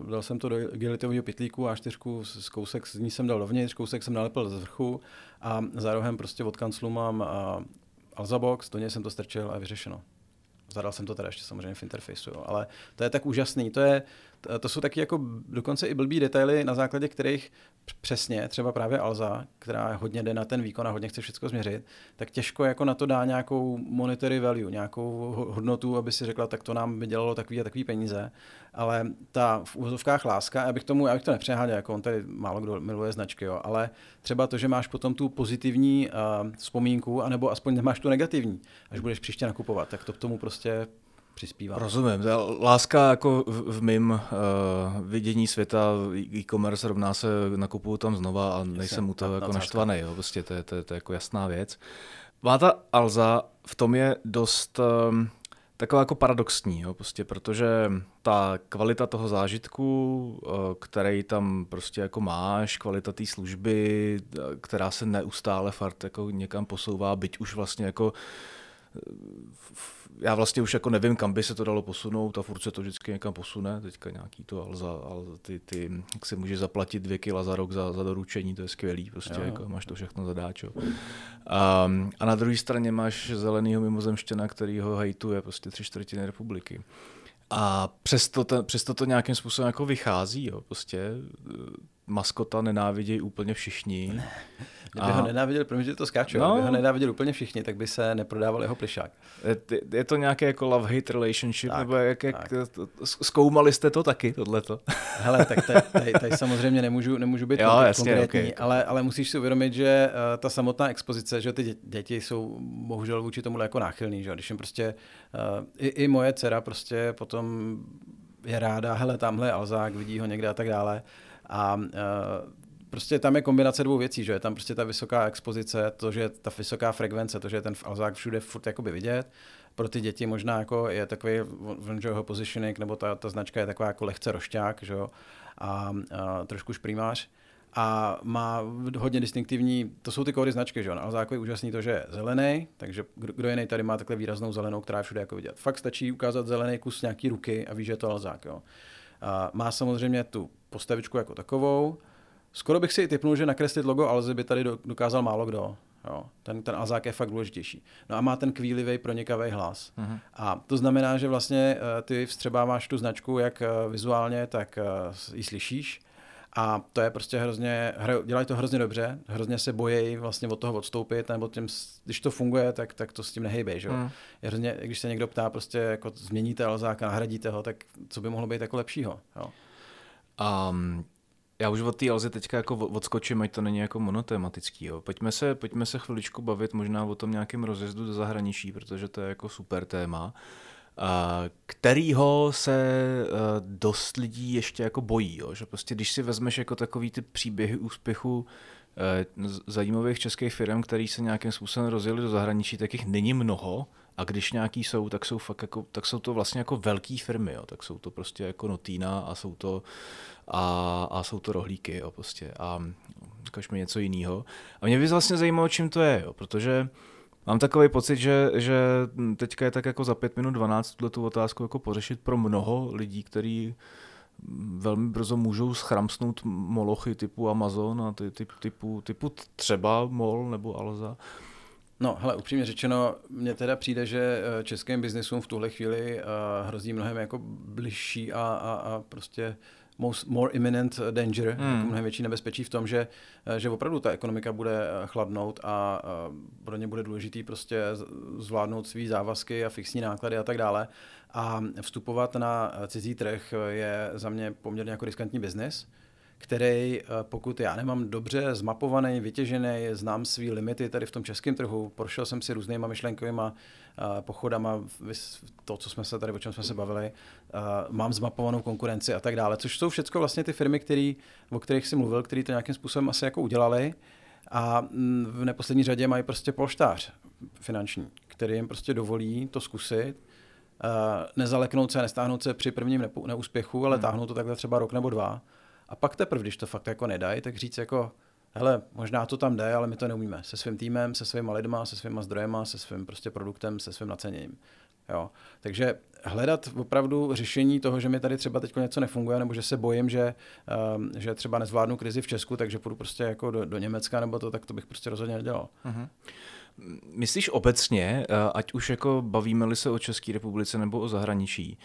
dal jsem to do gelitového pitlíku A4, z kousek z ní jsem dal dovnitř, kousek jsem nalepil z vrchu a za rohem prostě od kanclu mám Alzabox, do něj jsem to strčil a vyřešeno. Zadal jsem to teda ještě samozřejmě v interfejsu, jo. ale to je tak úžasný. To, je, to jsou taky jako dokonce i blbý detaily, na základě kterých přesně, třeba právě Alza, která hodně jde na ten výkon a hodně chce všechno změřit, tak těžko jako na to dá nějakou monetary value, nějakou hodnotu, aby si řekla, tak to nám by dělalo takový a takový peníze. Ale ta v úvozovkách láska, já bych, tomu, já bych to nepřeháněl, jako on tady málo kdo miluje značky, jo, ale třeba to, že máš potom tu pozitivní uh, vzpomínku, anebo aspoň nemáš tu negativní, až budeš příště nakupovat, tak to k tomu prostě přispívá. Rozumím. Láska jako v, v mým uh, vidění světa e-commerce rovná se nakupuju tam znova a nejsem u toho jako naštvaný. Jo. Prostě to je, to, je, to je jako jasná věc. Má ta Alza v tom je dost um, taková jako paradoxní, jo, prostě, protože ta kvalita toho zážitku, uh, který tam prostě jako máš, kvalita té služby, která se neustále fakt jako někam posouvá, byť už vlastně jako já vlastně už jako nevím, kam by se to dalo posunout a furt se to vždycky někam posune, teďka nějaký to, ale, za, ale ty, ty, jak si můžeš zaplatit dvě kila za rok za, za doručení, to je skvělý, prostě jo. jako máš to všechno zadáčo. A, a na druhé straně máš zelenýho mimozemštěna, který ho hejtuje prostě tři čtvrtiny republiky. A přesto, to, přesto to nějakým způsobem jako vychází, jo, prostě maskota nenávidějí úplně všichni. Ne. Kdyby a... ho nenáviděl, protože že to skáču, no. kdyby ho nenáviděl úplně všichni, tak by se neprodával jeho plišák. Je, je to nějaké jako love-hate relationship, tak, nebo jak, jak zkoumali jste to taky, tohleto? Hele, tak tady, tady, tady samozřejmě nemůžu, nemůžu být jo, jasně, konkrétní, okay. ale, ale musíš si uvědomit, že uh, ta samotná expozice, že ty děti jsou bohužel vůči tomu jako náchylný, že když jim prostě, uh, i, i moje dcera prostě potom je ráda, hele, tamhle Alzák, vidí ho někde a tak dále. A uh, prostě tam je kombinace dvou věcí, že je tam prostě ta vysoká expozice, to, že ta vysoká frekvence, to, že je ten Alzák všude furt jakoby vidět, pro ty děti možná jako je takový jeho positioning, nebo ta, ta značka je taková jako lehce rošťák, že jo, a, a trošku šprýmář. A má hodně distinktivní, to jsou ty kódy značky, že jo, ale je úžasný to, že je zelený, takže kdo jiný tady má takhle výraznou zelenou, která je všude jako vidět. Fakt stačí ukázat zelený kus nějaký ruky a ví, že je to Alzák, jo. A má samozřejmě tu postavičku jako takovou, Skoro bych si i typnul, že nakreslit logo Alzy by tady dokázal málo kdo. Jo, ten, ten Azák je fakt důležitější. No a má ten kvílivý, pronikavý hlas. Uh-huh. A to znamená, že vlastně uh, ty vstřebáváš tu značku jak uh, vizuálně, tak uh, ji slyšíš. A to je prostě hrozně, dělají to hrozně dobře, hrozně se bojí vlastně od toho odstoupit, nebo tím, když to funguje, tak, tak to s tím nehejbej, že? Mm. Je hrozně, když se někdo ptá, prostě jako změníte Alzáka, nahradíte ho, tak co by mohlo být jako lepšího, jo? Um, já už od té Alzy teďka jako odskočím, ať to není jako monotematický. Jo. Pojďme, se, pojďme se chviličku bavit možná o tom nějakém rozjezdu do zahraničí, protože to je jako super téma, kterýho se dost lidí ještě jako bojí. Jo. Že prostě když si vezmeš jako takový ty příběhy úspěchu zajímavých českých firm, který se nějakým způsobem rozjeli do zahraničí, tak jich není mnoho. A když nějaký jsou, tak jsou fakt jako, tak jsou to vlastně jako velké firmy, jo. tak jsou to prostě jako Notína a jsou to a, a jsou to rohlíky, jo, prostě. A ukaž mi něco jiného. A mě by vlastně zajímalo, čím to je, jo, protože mám takový pocit, že, že teďka je tak jako za 5 minut 12 tu otázku jako pořešit pro mnoho lidí, kteří velmi brzo můžou schramsnout molochy typu Amazon a ty, typ, typu, typu třeba MOL nebo Alza. No, hele, upřímně řečeno, mně teda přijde, že eh, českým biznisům v tuhle chvíli uh, hrozí mnohem jako bližší a, a, a prostě most, more imminent danger, hmm. jako mnohem větší nebezpečí v tom, že, eh, že opravdu ta ekonomika bude chladnout a, a pro ně bude důležitý prostě zvládnout svý závazky a fixní náklady a tak dále. A vstupovat na cizí trh je za mě poměrně jako riskantní biznis který, eh, pokud já nemám dobře zmapovaný, vytěžený, znám svý limity tady v tom českém trhu, prošel jsem si různýma myšlenkovými eh, pochodama, to, co jsme se tady, o čem jsme se bavili, eh, mám zmapovanou konkurenci a tak dále, což jsou všechno vlastně ty firmy, který, o kterých si mluvil, který to nějakým způsobem asi jako udělali a mm, v neposlední řadě mají prostě polštář finanční, který jim prostě dovolí to zkusit, nezaleknout se a nestáhnout se při prvním neúspěchu, ale hmm. táhnout to takhle třeba rok nebo dva a pak teprve, když to fakt jako nedají, tak říct jako, hele, možná to tam jde, ale my to neumíme. Se svým týmem, se svýma lidma, se svýma zdrojema, se svým prostě produktem, se svým naceněním. Jo. Takže hledat opravdu řešení toho, že mi tady třeba teď něco nefunguje, nebo že se bojím, že, um, že třeba nezvládnu krizi v Česku, takže půjdu prostě jako do, do Německa nebo to, tak to bych prostě rozhodně nedělal. Uh-huh. Myslíš obecně, eh, ať už jako bavíme-li se o České republice nebo o zahraničí,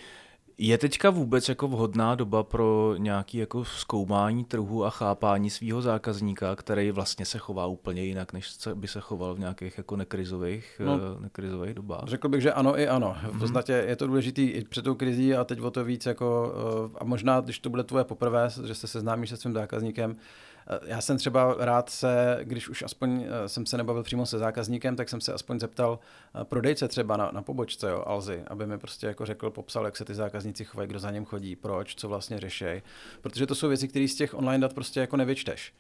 je teďka vůbec jako vhodná doba pro nějaký jako zkoumání trhu a chápání svého zákazníka, který vlastně se chová úplně jinak, než by se choval v nějakých jako nekrizových, no, eh, nekrizových dobách? Řekl bych, že ano i ano. V mhm. podstatě je to důležité i před tou krizí a teď o to víc jako, eh, a možná, když to bude tvoje poprvé, že se seznámíš se svým zákazníkem, já jsem třeba rád se, když už aspoň jsem se nebavil přímo se zákazníkem, tak jsem se aspoň zeptal prodejce třeba na, na pobočce, jo, Alzy, aby mi prostě jako řekl, popsal, jak se ty zákazníci chovají, kdo za něm chodí, proč, co vlastně řeší. Protože to jsou věci, které z těch online dat prostě jako nevyčteš.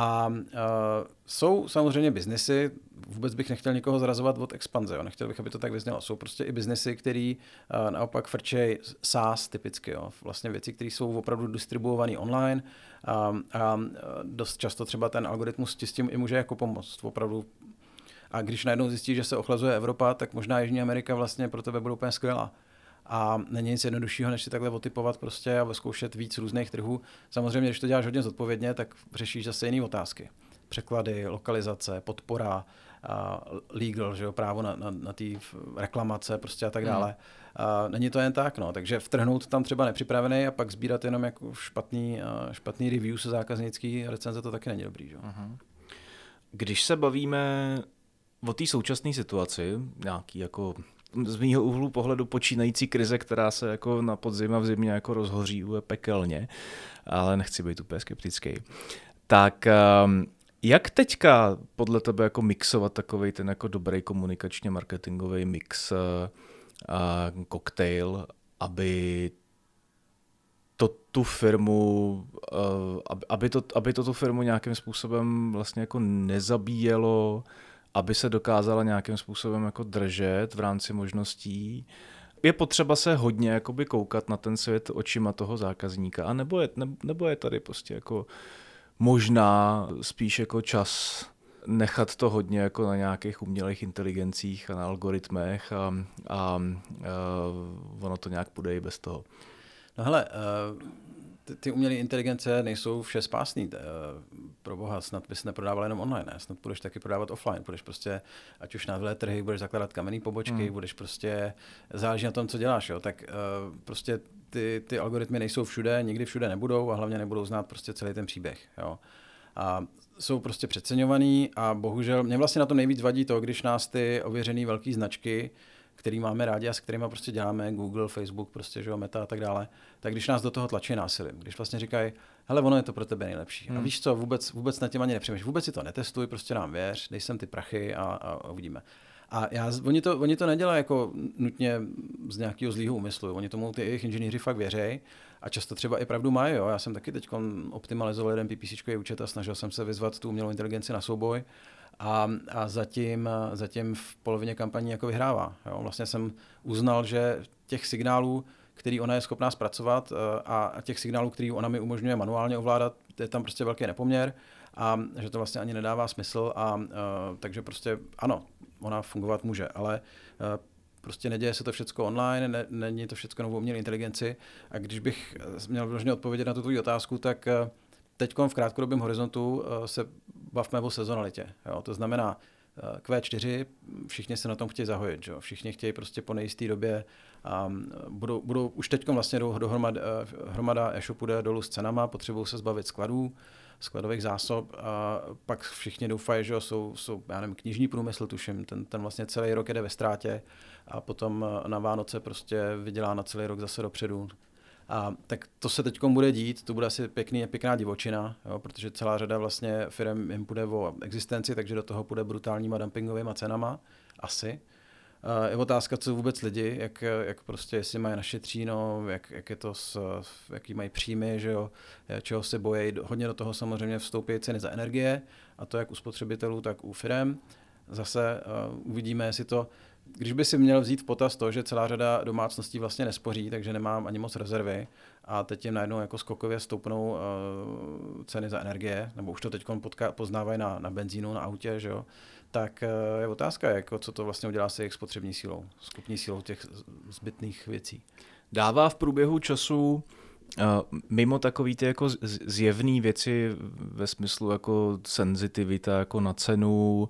A uh, jsou samozřejmě biznesy, vůbec bych nechtěl nikoho zrazovat od expanze, jo. nechtěl bych, aby to tak vyznělo. Jsou prostě i biznesy, které uh, naopak frčej SaaS typicky, jo. vlastně věci, které jsou opravdu distribuované online a, a dost často třeba ten algoritmus ti s tím i může jako pomoct. Opravdu a když najednou zjistí, že se ochlazuje Evropa, tak možná Jižní Amerika vlastně pro tebe bude úplně skvělá a není nic jednoduššího, než si takhle otypovat prostě a zkoušet víc různých trhů. Samozřejmě, když to děláš hodně zodpovědně, tak řešíš zase jiné otázky. Překlady, lokalizace, podpora, uh, legal, že jo, právo na, na, na ty reklamace prostě a tak hmm. dále. Uh, není to jen tak, no. Takže vtrhnout tam třeba nepřipravený a pak sbírat jenom jako špatný, uh, špatný review se zákaznický recenze, to taky není dobrý, že? Uh-huh. Když se bavíme o té současné situaci, nějaký jako z mého úhlu pohledu počínající krize, která se jako na podzim a v zimě jako rozhoří je pekelně, ale nechci být úplně skeptický. Tak um, jak teďka podle tebe jako mixovat takový ten jako dobrý komunikačně marketingový mix uh, uh, koktejl, aby to tu firmu, uh, aby, to, aby to tu firmu nějakým způsobem vlastně jako nezabíjelo, aby se dokázala nějakým způsobem jako držet v rámci možností. Je potřeba se hodně jakoby koukat na ten svět očima toho zákazníka, a nebo je, ne, nebo je tady prostě jako možná spíš jako čas nechat to hodně jako na nějakých umělých inteligencích a na algoritmech a, a, a ono to nějak půjde i bez toho. No hele, ty, ty umělé inteligence nejsou vše spásný. Eh, pro boha, snad bys neprodával jenom online, ne? snad budeš taky prodávat offline. Budeš prostě, ať už na trhy, budeš zakládat kamenný pobočky, hmm. budeš prostě, záleží na tom, co děláš, jo? tak uh, prostě ty, ty algoritmy nejsou všude, nikdy všude nebudou a hlavně nebudou znát prostě celý ten příběh. Jo? A jsou prostě přeceňovaný a bohužel mě vlastně na tom nejvíc vadí to, když nás ty ověřené velké značky který máme rádi a s kterými prostě děláme, Google, Facebook, prostě, že jo, Meta a tak dále, tak když nás do toho tlačí násilím, když vlastně říkají, hele, ono je to pro tebe nejlepší. Hmm. A víš co, vůbec, vůbec na tím ani nepřemýšlíš, vůbec si to netestuj, prostě nám věř, dej sem ty prachy a, a uvidíme. A já, oni, to, oni to nedělají jako nutně z nějakého zlého úmyslu. Oni tomu ty jejich inženýři fakt věří a často třeba i pravdu mají. Jo. Já jsem taky teď optimalizoval jeden PPC účet a snažil jsem se vyzvat tu umělou inteligenci na souboj a, a zatím, zatím v polovině kampaní jako vyhrává. Jo. Vlastně jsem uznal, že těch signálů, který ona je schopná zpracovat eh, a těch signálů, který ona mi umožňuje manuálně ovládat, je tam prostě velký nepoměr a že to vlastně ani nedává smysl a uh, takže prostě ano, ona fungovat může, ale uh, prostě neděje se to všechno online, ne, není to všechno novou umělé inteligenci a když bych měl vložně odpovědět na tuto otázku, tak teď v krátkodobém horizontu se bavme o sezonalitě. Jo? To znamená, eh, Q4, všichni se na tom chtějí zahojit, že? všichni chtějí prostě po nejisté době a budou, budou už teď vlastně do, dohromad, eh, hromada e-shopu jde dolů s cenama, potřebují se zbavit skladů, skladových zásob a pak všichni doufají, že jsou, jsou já nevím, knižní průmysl, tuším, ten, ten vlastně celý rok jede ve ztrátě a potom eh, na Vánoce prostě vydělá na celý rok zase dopředu. A tak to se teď bude dít, to bude asi pěkný, pěkná divočina, jo, protože celá řada vlastně firm jim půjde o existenci, takže do toho půjde brutálníma dumpingovými cenama, asi. Je otázka, co vůbec lidi, jak, jak prostě, jestli mají našetříno, jak, jak je to, s, jaký mají příjmy, že jo, čeho se bojí. Hodně do toho samozřejmě vstoupí ceny za energie, a to jak u spotřebitelů, tak u firm. Zase uh, uvidíme, jestli to, když by si měl vzít v potaz to, že celá řada domácností vlastně nespoří, takže nemám ani moc rezervy a teď jim najednou jako skokově stoupnou uh, ceny za energie, nebo už to teď poznávají na, na benzínu, na autě, že jo, tak uh, je otázka, jako, co to vlastně udělá se jejich spotřební sílou, skupní sílou těch zbytných věcí. Dává v průběhu času Uh, mimo takové ty jako zjevné věci ve smyslu jako senzitivita jako na cenu,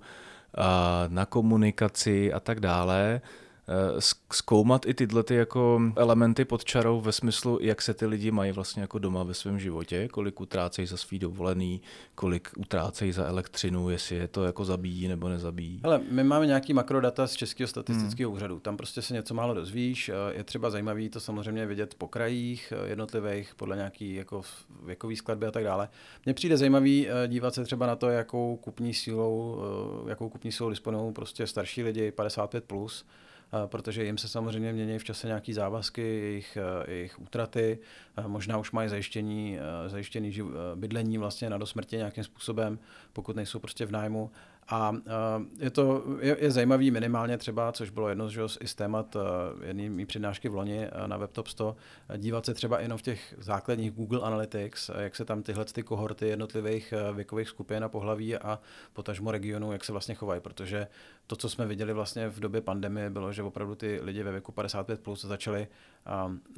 na komunikaci a tak dále. Eh, zkoumat i tyhle ty jako elementy pod čarou ve smyslu, jak se ty lidi mají vlastně jako doma ve svém životě, kolik utrácejí za svý dovolený, kolik utrácejí za elektřinu, jestli je to jako zabíjí nebo nezabíjí. Ale my máme nějaký makrodata z Českého statistického hmm. úřadu. Tam prostě se něco málo dozvíš. Je třeba zajímavý to samozřejmě vidět po krajích jednotlivých, podle nějaký jako věkový skladby a tak dále. Mně přijde zajímavý dívat se třeba na to, jakou kupní sílou, jakou kupní sílou disponují prostě starší lidi 55+, plus, protože jim se samozřejmě mění v čase nějaké závazky, jejich, jejich útraty, možná už mají zajištění, zajištěný bydlení vlastně na dosmrtě nějakým způsobem, pokud nejsou prostě v nájmu a je to je, je zajímavý minimálně třeba, což bylo jedno z, z témat jedné mý přednášky v loni na WebTop 100, dívat se třeba jenom v těch základních Google Analytics, jak se tam tyhle ty kohorty jednotlivých věkových skupin a pohlaví a potažmo regionu, jak se vlastně chovají, protože to, co jsme viděli vlastně v době pandemie, bylo, že opravdu ty lidi ve věku 55 plus začali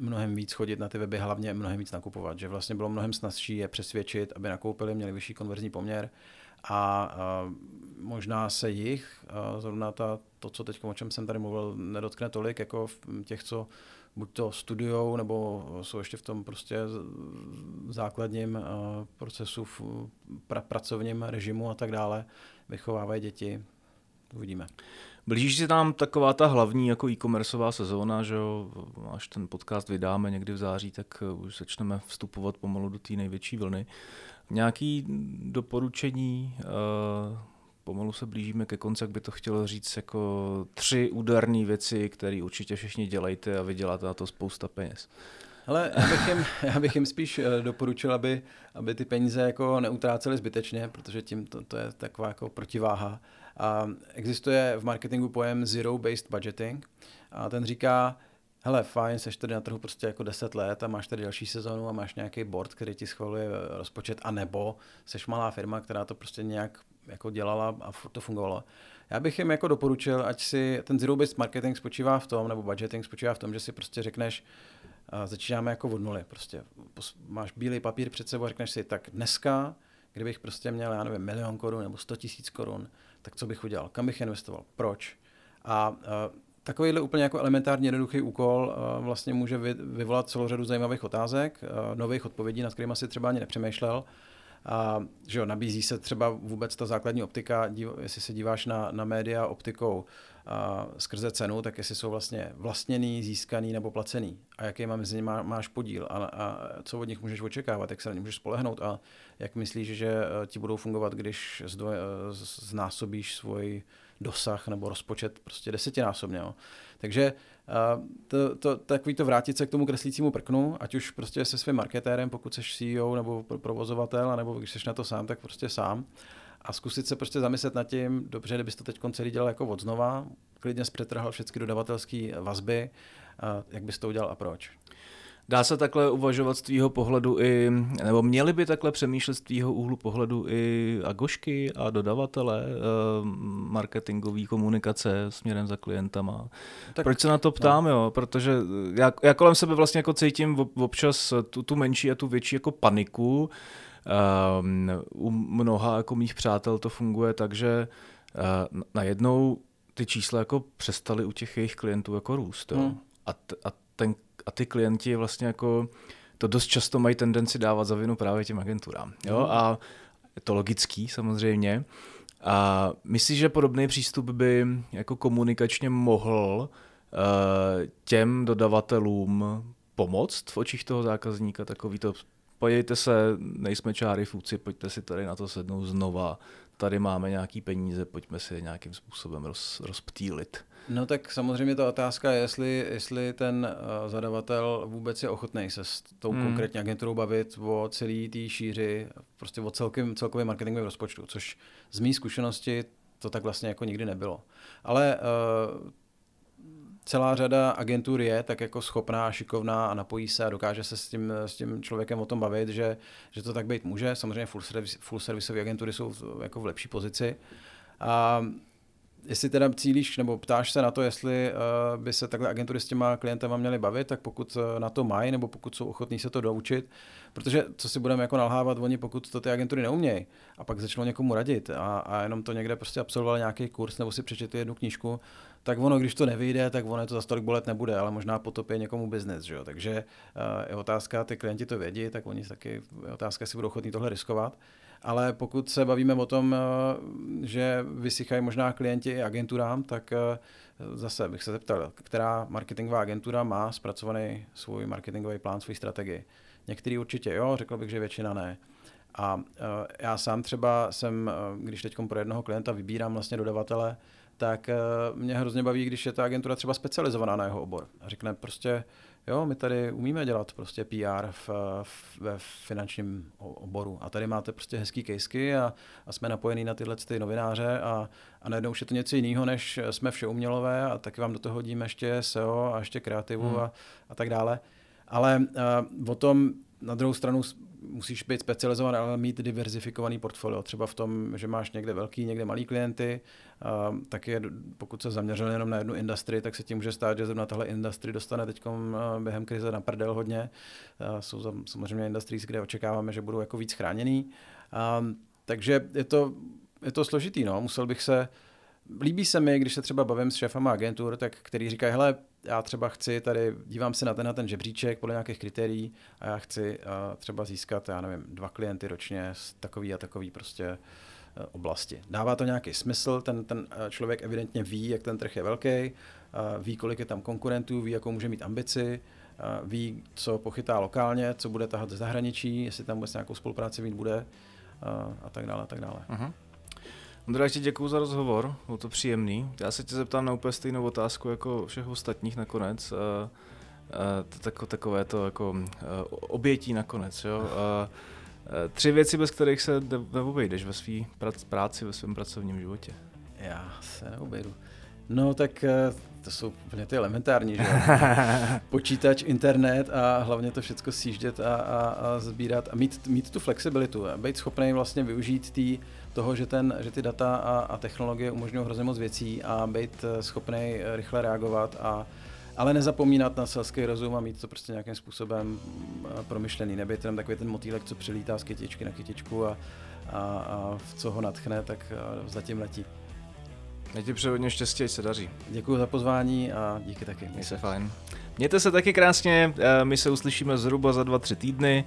mnohem víc chodit na ty weby, hlavně mnohem víc nakupovat, že vlastně bylo mnohem snazší je přesvědčit, aby nakoupili, měli vyšší konverzní poměr a, a možná se jich, a zrovna ta, to, co teď, o čem jsem tady mluvil, nedotkne tolik, jako těch, co buď to studujou, nebo jsou ještě v tom prostě základním procesu, v pra, pracovním režimu a tak dále, vychovávají děti, uvidíme. Blíží se nám taková ta hlavní jako e-commerceová sezóna, že jo, až ten podcast vydáme někdy v září, tak už začneme vstupovat pomalu do té největší vlny. Nějaký doporučení, uh, pomalu se blížíme ke konci, jak by to chtělo říct, jako tři úderné věci, které určitě všichni dělejte a vyděláte na to spousta peněz. Ale já bych jim, já bych jim spíš eh, doporučil, aby, aby ty peníze jako neutráceli zbytečně, protože tím to, to je taková jako protiváha. A existuje v marketingu pojem zero-based budgeting a ten říká, hele, fajn, seš tady na trhu prostě jako 10 let a máš tady další sezonu a máš nějaký board, který ti schvaluje rozpočet, a nebo seš malá firma, která to prostě nějak jako dělala a to fungovalo. Já bych jim jako doporučil, ať si ten zero-based marketing spočívá v tom, nebo budgeting spočívá v tom, že si prostě řekneš, začínáme jako od nuly. Prostě máš bílý papír před sebou a řekneš si, tak dneska, kdybych prostě měl, já nevím, milion korun nebo 100 tisíc korun, tak co bych udělal? Kam bych investoval? Proč? A takovýhle úplně jako elementárně jednoduchý úkol uh, vlastně může vy, vyvolat celou řadu zajímavých otázek, uh, nových odpovědí, nad kterými si třeba ani nepřemýšlel. A, že jo, nabízí se třeba vůbec ta základní optika, jestli se díváš na, na média optikou a, skrze cenu, tak jestli jsou vlastně vlastněný, získaný nebo placený a jaký má mezi nimi má, máš podíl a, a co od nich můžeš očekávat, jak se na ně můžeš spolehnout a jak myslíš, že e, ti budou fungovat, když zdvoj, znásobíš svůj dosah nebo rozpočet prostě desetinásobně. Jo. Takže to, to, takový to vrátit se k tomu kreslícímu prknu, ať už prostě se svým marketérem, pokud jsi CEO nebo provozovatel, nebo když jsi na to sám, tak prostě sám. A zkusit se prostě zamyslet nad tím, dobře, kdybys to teď celý dělal jako od znova, klidně zpřetrhal všechny dodavatelské vazby, jak bys to udělal a proč. Dá se takhle uvažovat z tvýho pohledu i, nebo měli by takhle přemýšlet z tvýho úhlu pohledu i agošky a dodavatele eh, marketingové komunikace směrem za klientama. Tak, Proč se na to no. ptám, no. jo? Protože já, já kolem sebe vlastně jako cítím občas tu, tu menší a tu větší jako paniku. Um, u mnoha jako mých přátel to funguje tak, že uh, najednou ty čísla jako přestaly u těch jejich klientů jako růst. Jo? Hmm. A, t, a ten a ty klienti vlastně jako to dost často mají tendenci dávat za vinu právě těm agenturám. Jo? Mhm. A je to logický samozřejmě. A myslíš, že podobný přístup by jako komunikačně mohl uh, těm dodavatelům pomoct v očích toho zákazníka, takový to pojďte se, nejsme čáry fůci, pojďte si tady na to sednout znova, tady máme nějaký peníze, pojďme si nějakým způsobem roz, rozptýlit. No tak samozřejmě ta otázka je, jestli, jestli ten uh, zadavatel vůbec je ochotný se s tou hmm. konkrétní agenturou bavit o celé té šíři, prostě o celkovém, celkovém marketingovém rozpočtu, což z mý zkušenosti to tak vlastně jako nikdy nebylo. Ale uh, celá řada agentur je tak jako schopná a šikovná a napojí se a dokáže se s tím, s tím člověkem o tom bavit, že, že to tak být může. Samozřejmě full, service, full serviceové agentury jsou jako v lepší pozici. A jestli teda cílíš nebo ptáš se na to, jestli uh, by se takhle agentury s těma klientama měly bavit, tak pokud na to mají, nebo pokud jsou ochotní se to doučit, protože co si budeme jako nalhávat, oni pokud to ty agentury neumějí a pak začnou někomu radit a, a jenom to někde prostě absolvoval nějaký kurz nebo si přečetli jednu knížku, tak ono, když to nevyjde, tak ono to za stolik bolet nebude, ale možná potopí někomu biznes, že jo? Takže uh, je otázka, ty klienti to vědí, tak oni taky, je otázka, jestli budou ochotní tohle riskovat. Ale pokud se bavíme o tom, uh, že vysychají možná klienti i agenturám, tak uh, zase bych se zeptal, která marketingová agentura má zpracovaný svůj marketingový plán, svůj strategii. Některý určitě jo, řekl bych, že většina ne. A uh, já sám třeba jsem, když teď pro jednoho klienta vybírám vlastně dodavatele, tak eh, mě hrozně baví, když je ta agentura třeba specializovaná na jeho obor. A řekne prostě, jo, my tady umíme dělat prostě PR v, v, ve finančním oboru a tady máte prostě hezký kejsky a, a jsme napojení na tyhle ty novináře a, a najednou už je to něco jiného, než jsme vše umělové a taky vám do toho hodíme ještě SEO a ještě kreativu hmm. a, a tak dále. Ale uh, o tom na druhou stranu musíš být specializovaný, ale mít diverzifikovaný portfolio. Třeba v tom, že máš někde velký, někde malý klienty, tak je, pokud se zaměřil jenom na jednu industrii, tak se tím může stát, že zrovna tahle industrie dostane teď během krize na prdel hodně. Jsou samozřejmě industries, kde očekáváme, že budou jako víc chráněný. Takže je to, je to složitý. No. Musel bych se Líbí se mi, když se třeba bavím s šéfama agentur, tak který říkají, hele, já třeba chci tady, dívám se na ten, na ten žebříček podle nějakých kritérií a já chci uh, třeba získat, já nevím, dva klienty ročně z takový a takový prostě uh, oblasti. Dává to nějaký smysl, ten, ten uh, člověk evidentně ví, jak ten trh je velký, ví, kolik je tam konkurentů, ví, jakou může mít ambici, ví, co pochytá lokálně, co bude tahat ze zahraničí, jestli tam vůbec nějakou spolupráci mít bude a tak dále, a tak dále. Uh-huh. Ondra, ti děkuji za rozhovor, bylo to příjemný. Já se tě zeptám na úplně stejnou otázku jako všech ostatních nakonec. Uh, uh, tako, takové to jako uh, obětí nakonec. Jo? Tři věci, bez kterých se neobejdeš ve své práci, ve svém pracovním životě. Já se neobejdu. No tak to jsou úplně ty elementární, že Počítač, internet a hlavně to všechno sjíždět a, a, a sbírat a mít, mít tu flexibilitu a být schopný vlastně využít tý, toho, že, ten, že ty data a, a technologie umožňují hrozně moc věcí a být eh, schopný eh, rychle reagovat a ale nezapomínat na selský rozum a mít to prostě nějakým způsobem eh, promyšlený. Nebýt jenom takový ten motýlek, co přilítá z kytičky na kytičku a, a, a co ho natchne, tak zatím letí. Já ti přeji hodně štěstí, se daří. Děkuji za pozvání a díky taky. Mějte se fajn. Mějte se taky krásně, my se uslyšíme zhruba za 2-3 týdny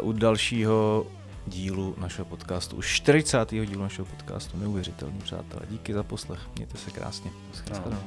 u dalšího dílu našeho podcastu, už 40. dílu našeho podcastu. Neuvěřitelný, přátelé. Díky za poslech. Mějte se krásně. Schránu.